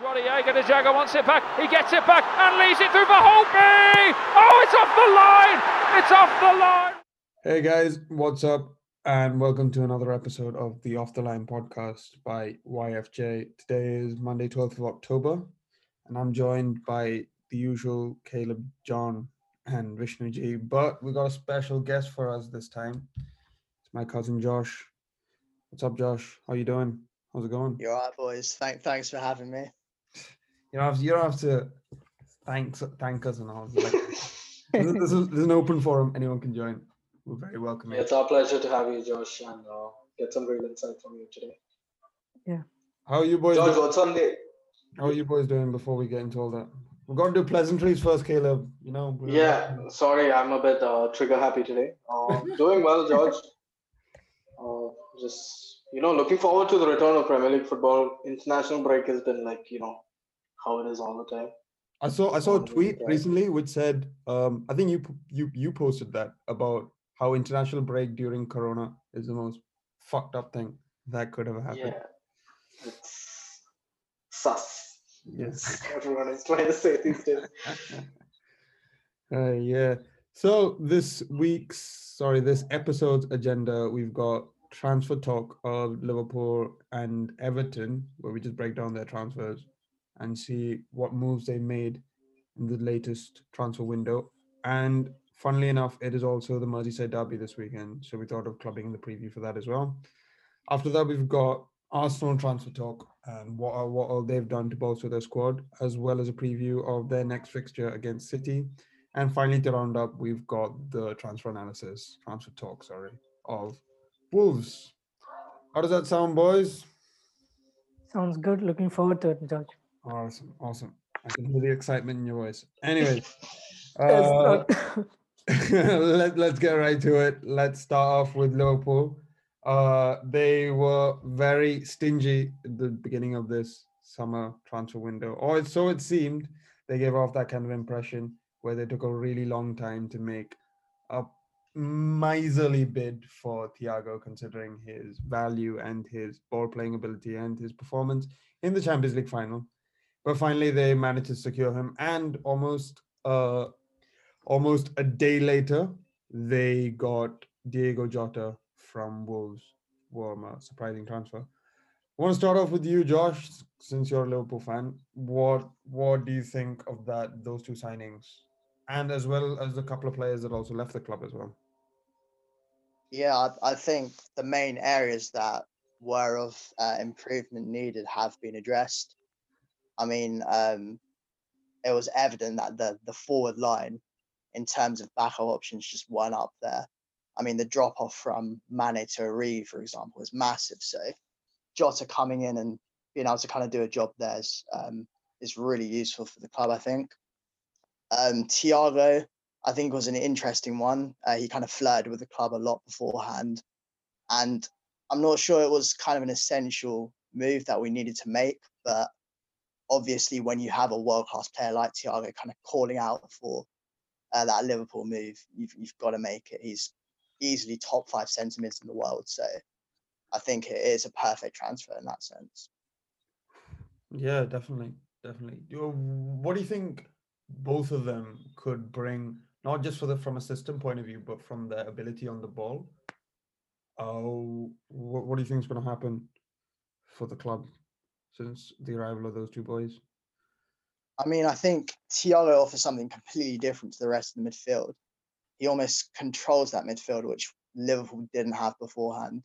Rodallega, De Jager wants it back. He gets it back and leaves it through for Holtby. Oh, it's off the line. It's off the line. Hey guys, what's up? And welcome to another episode of the Off the Line podcast by YFJ. Today is Monday, 12th of October, and I'm joined by the usual Caleb, John, and Vishnu G. But we got a special guest for us this time. It's my cousin Josh. What's up, Josh? How you doing? How's it going? You're right, boys. Thank, thanks for having me. You don't have to, you don't have to thank thank us and all. Like, this, is, this is- an open forum. Anyone can join. We're very welcoming. Yeah, it's our pleasure to have you, Josh, and uh, get some real insight from you today. Yeah. How are you boys? George, doing? what's on the? How are you boys doing before we get into all that? We're going to do pleasantries first, Caleb. You know. we're- Yeah, sorry, I'm a bit uh, trigger happy today. Uh, doing well, George. Uh, just you know, looking forward to the return of Premier League football. International break has been like you know how it is all the time. I saw I saw a tweet recently which said, um, I think you you you posted that about how international break during Corona is the most fucked up thing that could have happened. Yeah, it's sus. Yes. Everyone is trying to say these days. Uh, yeah. So this week's, sorry, this episode's agenda, we've got transfer talk of Liverpool and Everton, where we just break down their transfers and see what moves they made in the latest transfer window. And funnily enough, it is also the Merseyside derby this weekend, so we thought of clubbing the preview for that as well. After that, we've got Arsenal transfer talk and what what all they've done to bolster their squad, as well as a preview of their next fixture against City. And finally, to round up, we've got the transfer analysis, transfer talk, sorry, of Wolves. How does that sound, boys? Sounds good. Looking forward to it, George. Awesome, awesome. I can hear the excitement in your voice. Anyway, uh, let, let's get right to it. Let's start off with Liverpool. Uh, they were very stingy at the beginning of this summer transfer window, or so it seemed. They gave off that kind of impression where they took a really long time to make a miserly bid for Thiago, considering his value and his ball playing ability and his performance in the Champions League final. But finally, they managed to secure him, and almost uh, almost a day later, they got Diego Jota from Wolves. Warm a surprising transfer. I want to start off with you, Josh, since you're a Liverpool fan. What what do you think of that those two signings, and as well as a couple of players that also left the club as well? Yeah, I, I think the main areas that were of uh, improvement needed have been addressed. I mean, um, it was evident that the the forward line, in terms of backup options, just weren't up there. I mean, the drop off from Mane to Origi, for example, is massive. So Jota coming in and being able to kind of do a job there is um, is really useful for the club. I think. Um, Thiago, I think was an interesting one. Uh, he kind of flirted with the club a lot beforehand, and I'm not sure it was kind of an essential move that we needed to make. But obviously, when you have a world class player like Thiago kind of calling out for uh, that Liverpool move, you've you've got to make it. He's easily top five centre mids in the world, so I think it is a perfect transfer in that sense. Yeah, definitely, definitely. What do you think both of them could bring, not just for the from a system point of view, but from their ability on the ball? Oh, what, what do you think is going to happen for the club since the arrival of those two boys? I mean, I think Thiago offers something completely different to the rest of the midfield. He almost controls that midfield, which Liverpool didn't have beforehand.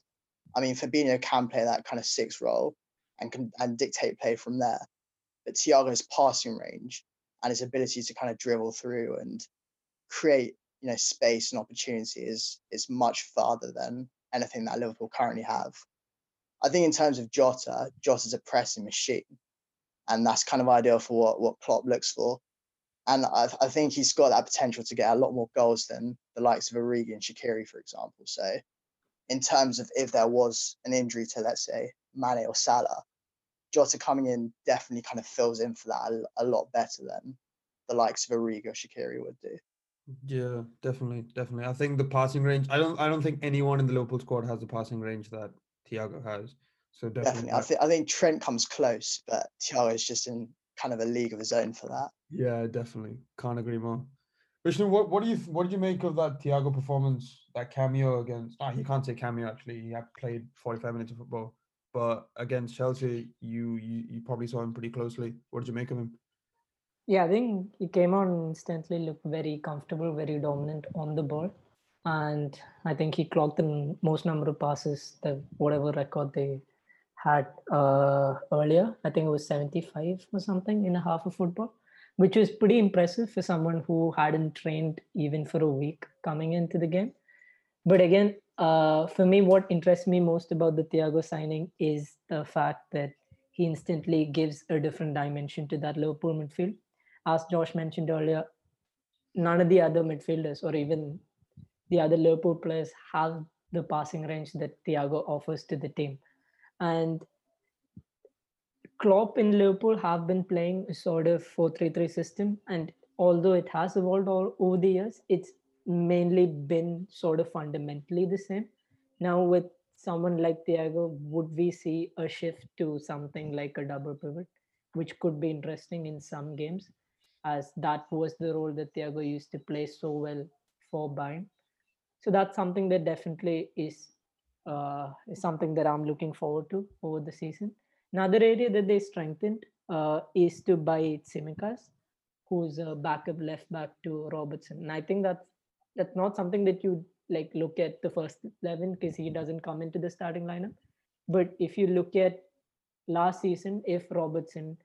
I mean, Fabinho can play that kind of six role and can and dictate play from there. But Thiago's passing range and his ability to kind of dribble through and create, you know, space and opportunity is is much farther than anything that Liverpool currently have. I think in terms of Jota, Jota's a pressing machine and that's kind of ideal for what what Klopp looks for. And I, I think he's got that potential to get a lot more goals than the likes of Origi and Shaqiri, for example. So, in terms of if there was an injury to, let's say, Mane or Salah, Jota coming in definitely kind of fills in for that a, a lot better than the likes of Origi or Shaqiri would do. Yeah, definitely, definitely. I think the passing range. I don't. I don't think anyone in the Liverpool squad has the passing range that Thiago has. So definitely, Definitely, I that- think I think Trent comes close, but Thiago is just in kind of a league of his own for that. yeah, definitely can't agree more. Vishnu, what what do you what did you make of that Thiago performance? That cameo against? Ah, you can't say cameo actually. He had played forty five minutes of football, but against Chelsea, you you you probably saw him pretty closely. What did you make of him? Yeah, I think he came on instantly, looked very comfortable, very dominant on the ball. And I think he clocked the most number of passes, the whatever record they had uh, earlier. I think it was 75 or something in a half of football, which was pretty impressive for someone who hadn't trained even for a week coming into the game. But again, uh, for me, what interests me most about the Thiago signing is the fact that he instantly gives a different dimension to that Liverpool midfield. As Josh mentioned earlier, none of the other midfielders or even the other Liverpool players have the passing range that Thiago offers to the team. And Klopp in Liverpool have been playing a sort of 4-3-3 system, and although it has evolved all over the years, it's mainly been sort of fundamentally the same. Now with someone like Thiago, would we see a shift to something like a double pivot, which could be interesting in some games, as that was the role that Thiago used to play so well for Bayern. So that's something that definitely is uh, is something that I'm looking forward to over the season. Another area that they strengthened uh, is to buy Tsimikas, who's a backup left back to Robertson. And I think that's that's not something that you like look at the first eleven because he doesn't come into the starting lineup. But if you look at last season, if Robertson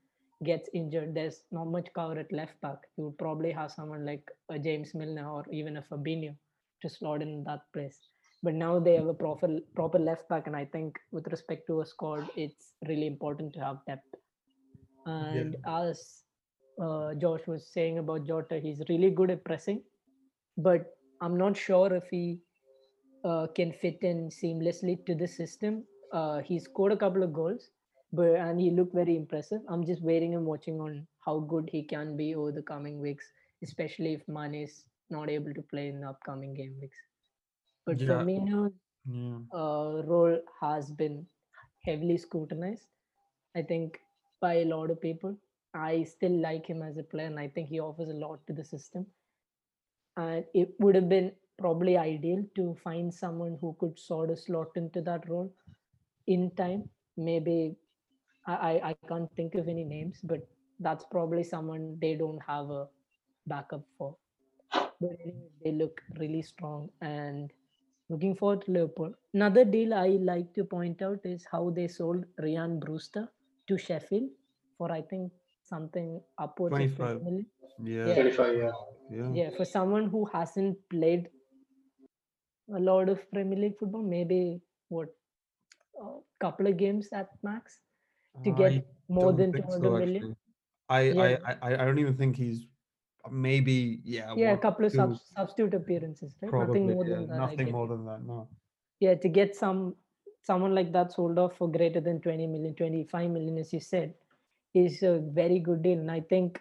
gets injured, there's not much cover at left back. You would probably have someone like a James Milner or even a Fabinho to slot in that place. But now they have a proper proper left back, and I think with respect to a squad, it's really important to have depth. And as uh, Josh was saying about Jota, he's really good at pressing, but I'm not sure if he uh, can fit in seamlessly to the system. Uh, he scored a couple of goals, but and he looked very impressive. I'm just waiting and watching on how good he can be over the coming weeks, especially if Mane is not able to play in the upcoming game weeks. But Yeah. Firmino's Yeah. uh, role has been heavily scrutinized. I think by a lot of people. I still like him as a player, and I think he offers a lot to the system. And it would have been probably ideal to find someone who could sort of slot into that role in time. Maybe I, I, I can't think of any names, but that's probably someone they don't have a backup for. But anyway, they look really strong and looking forward to Liverpool. Another deal I like to point out is how they sold Ryan Brewster to Sheffield for I think something upwards of 25. Yeah. Yeah. 25, yeah. Yeah. Yeah, for someone who hasn't played a lot of Premier League football, maybe what a couple of games at max to get I more than think 200 so, million. I, Yeah. I, I I don't even think he's maybe yeah. Yeah, a couple of two, sub- substitute appearances, right? probably, Nothing more yeah, than that. Nothing more than that. No. yeah to get some someone like that sold off for greater than 20 million 25 million as you said is a very good deal and i think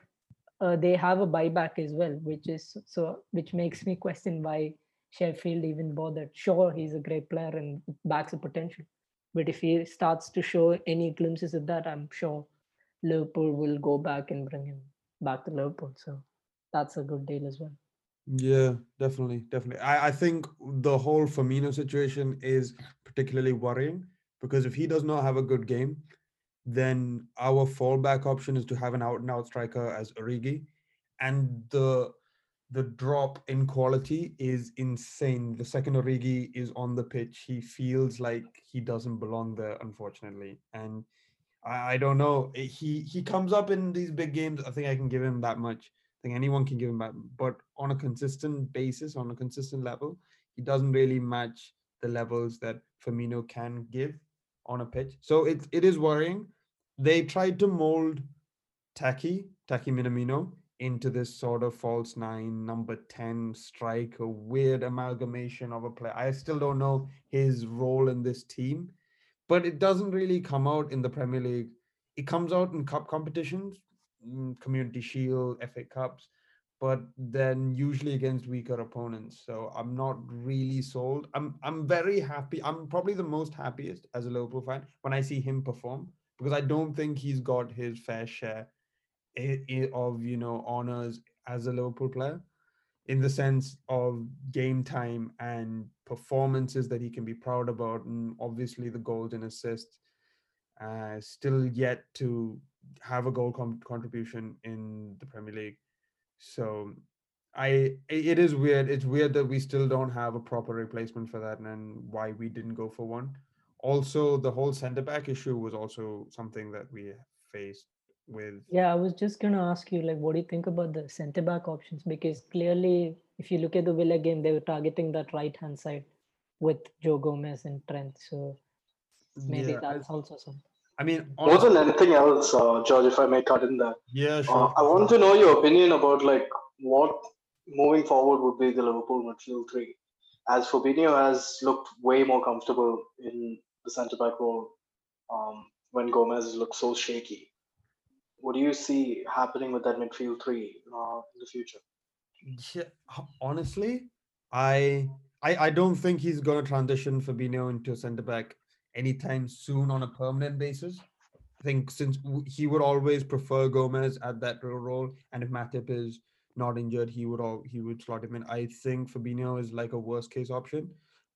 uh, they have a buyback as well which is so which makes me question why sheffield even bothered sure he's a great player and backs a potential but if he starts to show any glimpses of that i'm sure liverpool will go back and bring him back to liverpool so that's a good deal as well Yeah, definitely, definitely. I, I think the whole Firmino situation is particularly worrying because if he does not have a good game, then our fallback option is to have an out and out striker as Origi, and the the drop in quality is insane. The second Origi is on the pitch, he feels like he doesn't belong there, unfortunately. And I, I don't know. He he comes up in these big games. I think I can give him that much. I think anyone can give him that, but on a consistent basis, on a consistent level, he doesn't really match the levels that Firmino can give on a pitch. So it it is worrying. They tried to mold Taki, Taki Minamino, into this sort of false nine, number 10 striker, weird amalgamation of a player. I still don't know his role in this team, but it doesn't really come out in the Premier League. It comes out in cup competitions, Community Shield, FA Cups, but then usually against weaker opponents. So I'm not really sold. I'm I'm very happy. I'm probably the most happiest as a Liverpool fan when I see him perform because I don't think he's got his fair share of you know honors as a Liverpool player in the sense of game time and performances that he can be proud about and obviously the goals and assists uh, still yet to have a goal com- contribution in the Premier League. So I i- it is weird. It's weird that we still don't have a proper replacement for that and why we didn't go for one. Also, the whole centre back issue was also something that we faced with Yeah, I was just gonna ask you, like, what do you think about the centre back options? Because clearly, if you look at the Villa game, they were targeting that right hand side with Joe Gomez and Trent. So maybe yeah, I- that's also something. I mean, More honestly, than anything else, uh, George, if I may cut in there, yeah, uh, sure. I want to know your opinion about like what moving forward would be the Liverpool midfield three, as Fabinho has looked way more comfortable in the centre back role um, when Gomez looks so shaky. What do you see happening with that midfield three uh, in the future? Yeah, honestly, I I I don't think he's going to transition Fabinho into centre back anytime soon on a permanent basis. I think since he would always prefer Gomez at that role, and if Matip is not injured, he would all he would slot him in. I think Fabinho is like a worst case option,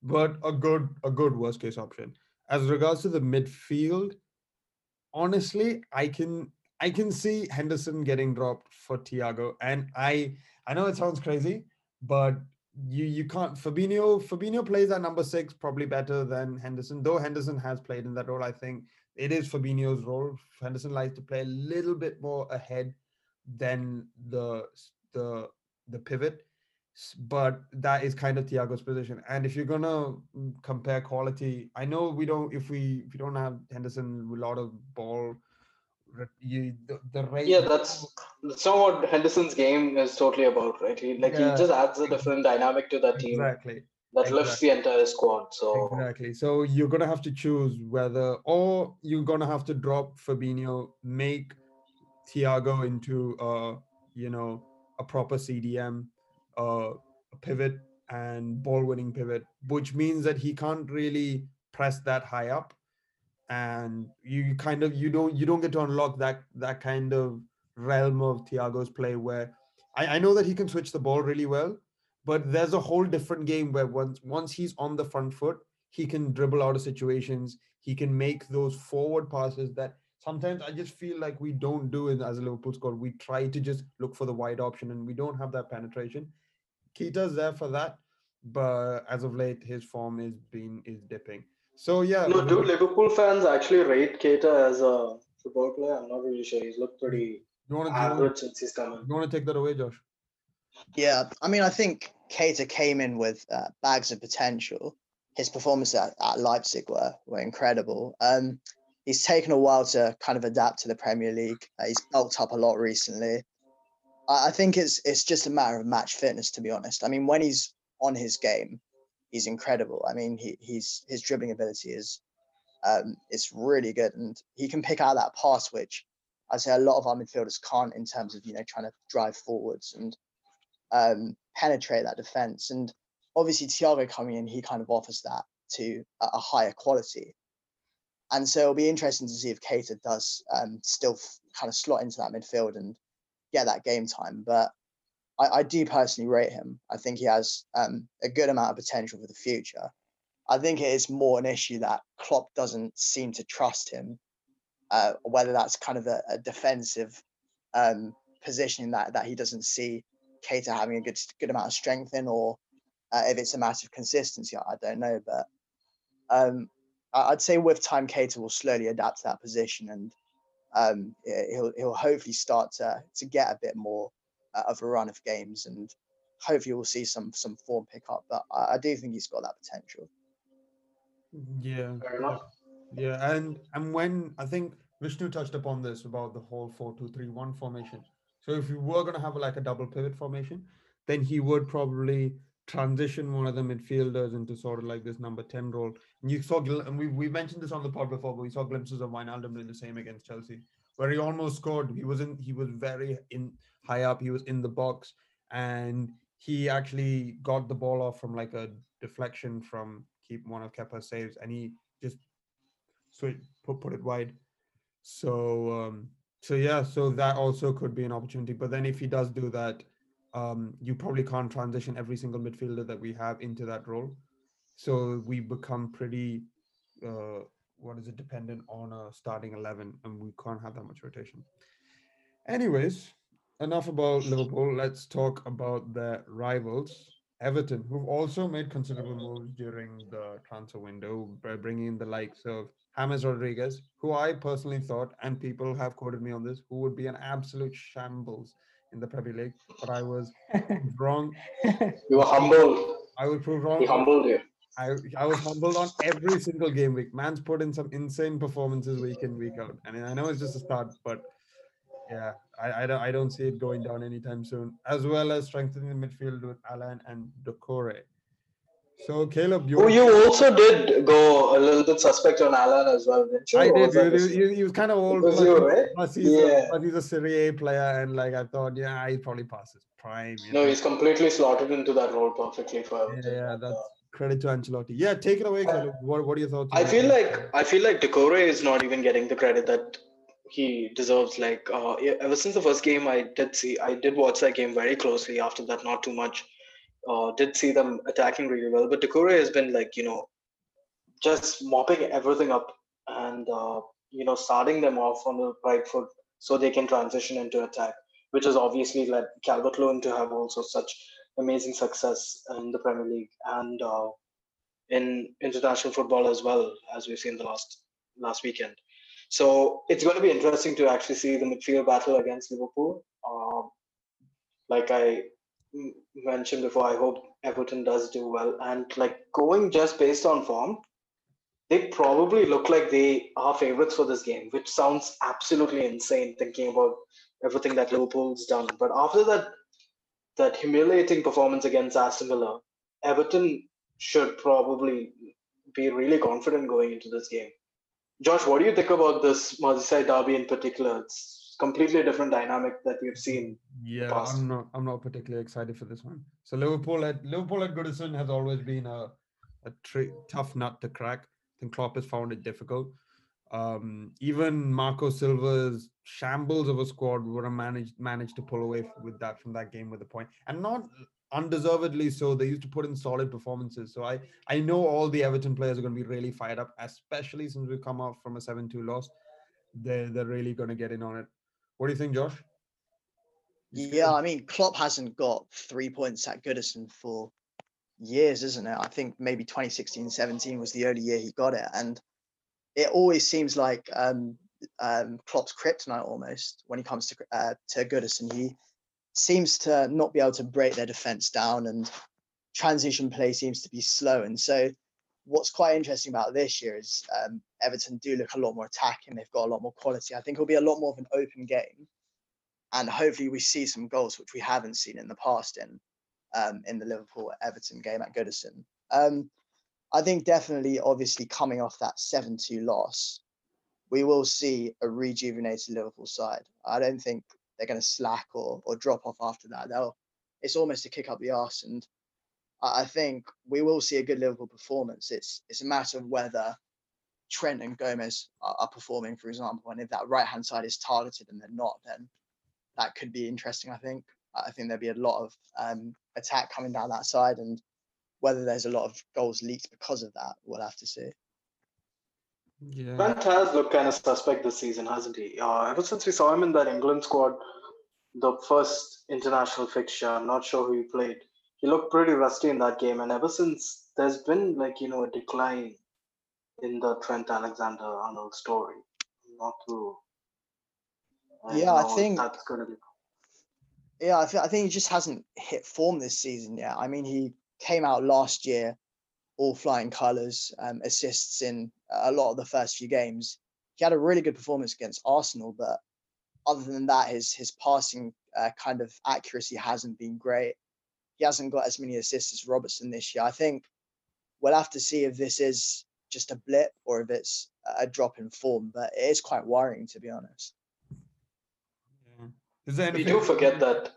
but a good a good worst case option. As regards to the midfield, honestly, I can I can see Henderson getting dropped for Thiago, and I I know it sounds crazy, but you you can't Fabinho Fabinho plays at number six probably better than Henderson. Though Henderson has played in that role, I think it is Fabinho's role. Henderson likes to play a little bit more ahead than the the the pivot, but that is kind of Thiago's position. And if you're gonna mm, compare quality, I know we don't if we if we don't have Henderson a lot of ball. You, the, the rate Yeah, that's that's what Henderson's game is totally about, right? He like Yeah, he just adds a different dynamic to that team exactly that lifts the entire squad. So Exactly. So you're gonna have to choose whether, or you're gonna have to drop Fabinho, make Thiago into, uh, you know, a proper CDM, uh, a pivot and ball-winning pivot, which means that he can't really press that high up, and you kind of you don't you don't get to unlock that that kind of realm of Thiago's play where I, I know that he can switch the ball really well, but there's a whole different game where once once he's on the front foot, he can dribble out of situations. He can make those forward passes that sometimes I just feel like we don't do it as a Liverpool squad. We try to just look for the wide option and we don't have that penetration. Keita's there for that, but as of late, his form is been is dipping. So yeah, no, do Liverpool- Liverpool fans actually rate Keita as a football player? I'm not really sure. He's looked pretty you want to average since he's come in. you want to take that away, Josh? Yeah, I mean, I think Keita came in with uh, bags of potential. His performances at, at Leipzig were were incredible. Um, he's taken a while to kind of adapt to the Premier League. Uh, he's bulked up a lot recently. I, I think it's it's just a matter of match fitness, to be honest. I mean, when he's on his game, he's incredible. I mean, he he's his dribbling ability is um, it's really good, and he can pick out that pass, which I'd say a lot of our midfielders can't in terms of you know trying to drive forwards and um, penetrate that defense. And obviously, Thiago coming in, he kind of offers that to a, a higher quality. And so it'll be interesting to see if Keita does um, still f- kind of slot into that midfield and get that game time. But I, I do personally rate him. I think he has um, a good amount of potential for the future. I think it is more an issue that Klopp doesn't seem to trust him, uh, whether that's kind of a, a defensive um, positioning that that he doesn't see Keita having a good good amount of strength in, or uh, if it's a matter of consistency, I don't know. But um, I'd say with time, Keita will slowly adapt to that position, and um, he'll he'll hopefully start to to get a bit more of a run of games, and hopefully we'll see some some form pick up. But I, I do think he's got that potential. Yeah. Fair. Yeah, and and when I think Vishnu touched upon this about the whole four-two-three-one formation. So if you were gonna have like a double pivot formation, then he would probably transition one of the midfielders into sort of like this number 10 role. And you saw and we, we mentioned this on the pod before, but we saw glimpses of Wijnaldum doing the same against Chelsea, where he almost scored. He was in he was very in high up, he was in the box, and he actually got the ball off from like a deflection from keep one of Kepa's saves, and he just switch put put it wide. So um, so yeah, so that also could be an opportunity. But then if he does do that, um, you probably can't transition every single midfielder that we have into that role. So we become pretty, uh, what is it, dependent on a starting 11, and we can't have that much rotation. Anyways, enough about Liverpool. Let's talk about their rivals, Everton, who've also made considerable moves during the transfer window by bringing in the likes of James Rodriguez, who I personally thought, and people have quoted me on this, who would be an absolute shambles in the Premier League, but I was wrong. You were humbled. I will prove wrong. He humbled you. I, I was humbled on every single game week. Man's put in some insane performances week in, week out. And I know it's just a start, but yeah, I, I, don't, I don't see it going down anytime soon, as well as strengthening the midfield with Allan and Doucouré. So, Caleb, you Oh, you also did go a little bit suspect on Allan as well, didn't you? I did. was that He, just- he, he was kind of old. was plus you, right? Eh? plus he's, Yeah. a, plus he's a Serie A player, and like I thought, yeah, he probably passes prime. No, know. he's completely slotted into that role perfectly for yeah, Everton. yeah, that's credit to Ancelotti. Yeah, take it away, Caleb. What, what are your thoughts? I feel that? like I feel like Doucouré is not even getting the credit that he deserves. Like uh, ever since the first game, I did see, I did watch that game very closely. After that, not too much. Uh, did see them attacking really well, but Doucouré has been like you know, just mopping everything up and uh, you know starting them off on the right foot so they can transition into attack, which has obviously led Calvert Lewin to have also such amazing success in the Premier League and. Uh, in international football as well as we've seen the last last weekend. So it's going to be interesting to actually see the midfield battle against Liverpool. Um, like I mentioned before, I hope Everton does do well. And like going just based on form, they probably look like they are favorites for this game, which sounds absolutely insane thinking about everything that Liverpool's done. But after that that humiliating performance against Aston Villa, Everton should probably be really confident going into this game. Josh, what do you think about this Merseyside derby in particular? It's completely different dynamic that we've seen. Yeah, past. I'm not. I'm not particularly excited for this one. So Liverpool at Liverpool at Goodison has always been a a tri- tough nut to crack. I think Klopp has found it difficult. Um, even Marco Silva's shambles of a squad would have managed managed to pull away with that from that game with a point, and not undeservedly so. They used to put in solid performances. So I I know all the Everton players are going to be really fired up, especially since we've come off from a seven-two loss. They're they're really going to get in on it. What do you think, Josh? Yeah. I mean, Klopp hasn't got three points at Goodison for years, isn't it? I think maybe 2016 17 was the only year he got it. And it always seems like um, um, Klopp's kryptonite almost when he comes to uh, to Goodison. He seems to not be able to break their defense down, and transition play seems to be slow. And so, what's quite interesting about this year is um, Everton do look a lot more attacking. They've got a lot more quality. I think it'll be a lot more of an open game and hopefully we see some goals which we haven't seen in the past in um, in the Liverpool Everton game at Goodison. Um, I think definitely, obviously, coming off that seven-two loss, we will see a rejuvenated Liverpool side. I don't think they're going to slack or or drop off after that. They'll. It's almost a kick up the arse, and I think we will see a good Liverpool performance. It's it's a matter of whether Trent and Gomez are, are performing, for example, and if that right hand side is targeted and they're not, then that could be interesting. I think. I think there'll be a lot of um, attack coming down that side, and whether there's a lot of goals leaked because of that, we'll have to see. Yeah. Trent has looked kind of suspect this season, hasn't he? Uh, ever since we saw him in that England squad, the first international fixture, I'm not sure who he played. He looked pretty rusty in that game, and ever since there's been like you know a decline in the Trent Alexander-Arnold story. Not too. Yeah, I think- that's going to be. Yeah, I, th- I think he just hasn't hit form this season yet. I mean, he came out last year, all flying colours, um, assists in a lot of the first few games. He had a really good performance against Arsenal, but other than that, his his passing uh, kind of accuracy hasn't been great. He hasn't got as many assists as Robertson this year. I think we'll have to see if this is just a blip or if it's a drop in form. But it is quite worrying, to be honest. Yeah. Is there We do forget that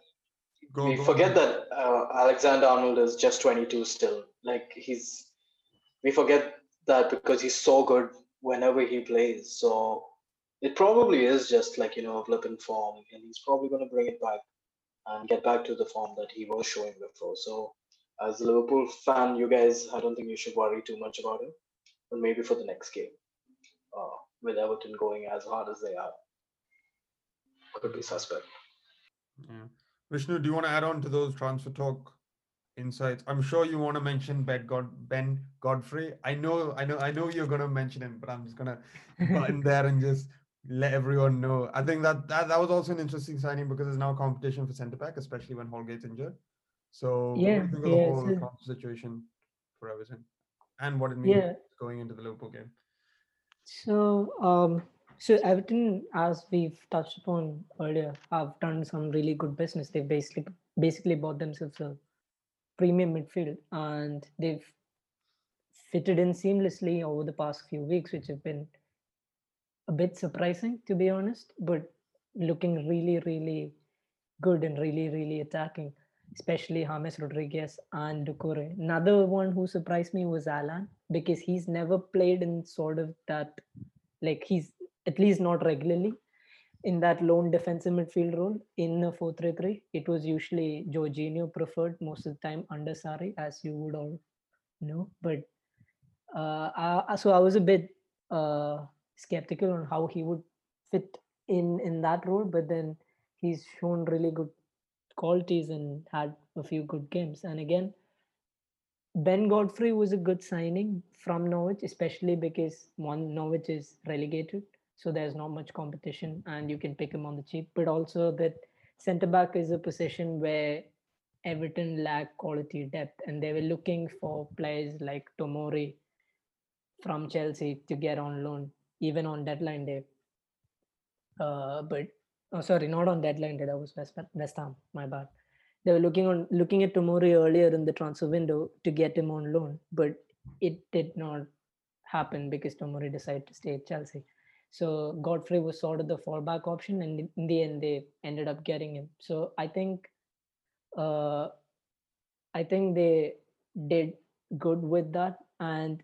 Go, we go forget ahead. that uh, Alexander Arnold is just 22 still. Like he's, we forget that because he's so good whenever he plays. So it probably is just like you know a blip in form, and he's probably going to bring it back and get back to the form that he was showing before. So as a Liverpool fan, you guys, I don't think you should worry too much about him. But maybe for the next game, uh, with Everton going as hard as they are, could be suspect. Yeah. Vishnu, do you want to add on to those transfer talk insights? I'm sure you want to mention Ben, God, ben Godfrey. I know, I know, I know you're going to mention him, but I'm just going to butt in there and just let everyone know. I think that, that that was also an interesting signing because there's now competition for centre back, especially when Holgate's injured. So Yeah, think of the whole so- situation for Everton and what it means Yeah. going into the Liverpool game? So, um, so Everton, as we've touched upon earlier, have done some really good business. They've basically basically bought themselves a premium midfield, and they've fitted in seamlessly over the past few weeks, which have been a bit surprising, to be honest, but looking really, really good and really, really attacking, especially James Rodriguez and Doucouré. Another one who surprised me was Allan because he's never played in sort of that, like he's at least not regularly in that lone defensive midfield role in a 4-3-3. It was usually Jorginho preferred most of the time under Sarri, as you would all know. But uh, I, so I was a bit uh, skeptical on how he would fit in in that role, but then he's shown really good qualities and had a few good games. And again, Ben Godfrey was a good signing from Norwich, especially because one Norwich is relegated, so there's not much competition, and you can pick him on the cheap. But also that centre back is a position where Everton lack quality depth, and they were looking for players like Tomori from Chelsea to get on loan, even on deadline day. Uh, but oh, sorry, not on deadline day. That was West, West Ham. My bad. They were looking on looking at Tomori earlier in the transfer window to get him on loan, but it did not happen because Tomori decided to stay at Chelsea. So Godfrey was sort of the fallback option, and in the end, they ended up getting him. So I think, uh, I think they did good with that. And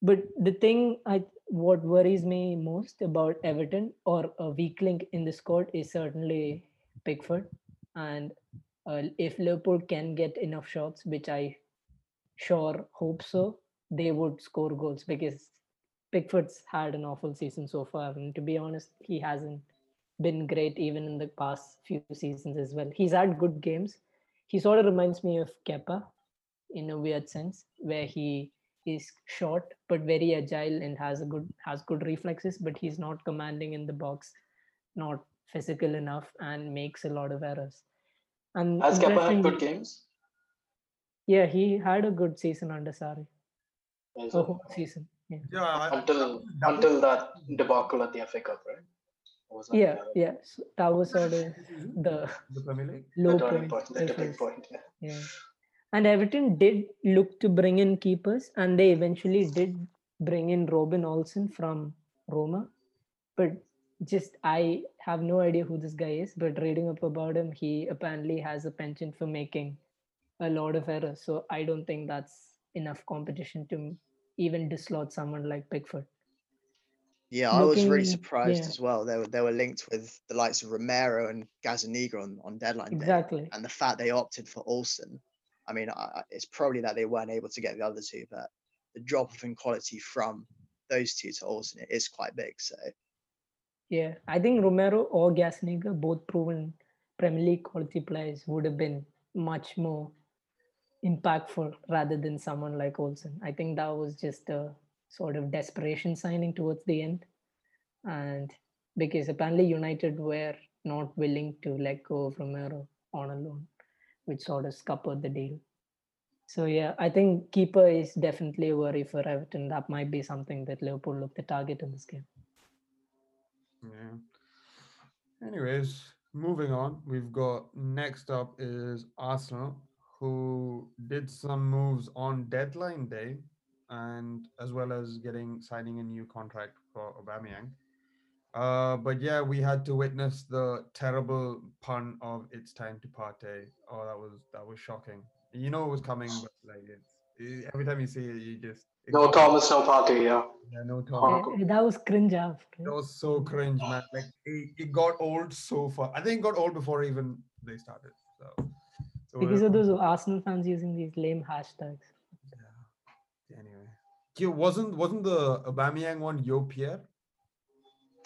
but the thing I what worries me most about Everton or a weak link in the squad is certainly Pickford. And uh, if Liverpool can get enough shots, which I sure hope so, they would score goals because Pickford's had an awful season so far. And to be honest, he hasn't been great even in the past few seasons as well. He's had good games. He sort of reminds me of Kepa in a weird sense, where he is short but very agile and has a good has good reflexes, but he's not commanding in the box, not physical enough, and makes a lot of errors. And Has Kepa had good games? Yeah, he had a good season under Sarri. Is A whole season. Yeah. Yeah, I- Until that- until that debacle at the FA Cup, right? Or was the Yeah, other- yeah. So that was sort of the the Premier League. low the point. point, the of tipping point. Yeah. Yeah. And Everton did look to bring in keepers, and they eventually did bring in Robin Olsen from Roma. But just I have no idea who this guy is, but reading up about him, he apparently has a penchant for making a lot of errors. So I don't think that's enough competition to even dislodge someone like Pickford. Yeah, I was really surprised yeah. as well. They were they were linked with the likes of Romero and Gazzaniga on, on deadline day, Exactly. and the fact they opted for Olsen. I mean, I, it's probably that they weren't able to get the other two, but the drop off in quality from those two to Olsen is quite big. So Yeah, I think Romero or Gazzaniga, both proven Premier League quality players, would have been much more impactful rather than someone like Olsen. I think that was just a sort of desperation signing towards the end. And because apparently United were not willing to let go of Romero on a loan, which sort of scuppered the deal. So yeah, I think keeper is definitely a worry for Everton. That might be something that Liverpool look to target in this game. Yeah. Anyways, moving on, we've got next up is Arsenal, who did some moves on deadline day, and as well as getting signing a new contract for Aubameyang. Uh, but yeah, we had to witness the terrible pun of "It's time to party." Oh, that was that was shocking. You know it was coming, but like it's eh, every time you see it, you just it No got- Thomas, no party. Yeah. yeah, no Thomas. Eh, that was cringe after. That was so cringe, man. Like it, it got old so far. I think it got old before even they started. So, so Because of those Arsenal fans using these lame hashtags. yeah. Anyway, wasn't wasn't the Aubameyang one Yo Pierre?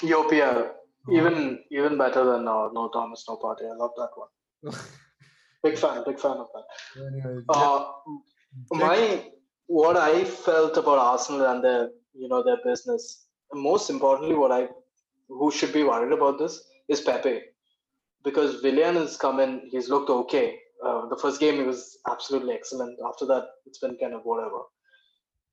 Yo, Pierre. Oh. Even even better than uh, no Thomas, no party. I love that one. Big fan. Big fan of that. Anyways, yeah, Uh, my what I felt about Arsenal and their you know their business. Most importantly, what I who should be worried about this is Pepe, because Willian has come in. He's looked okay. Uh, the first game he was absolutely excellent. After that, it's been kind of whatever.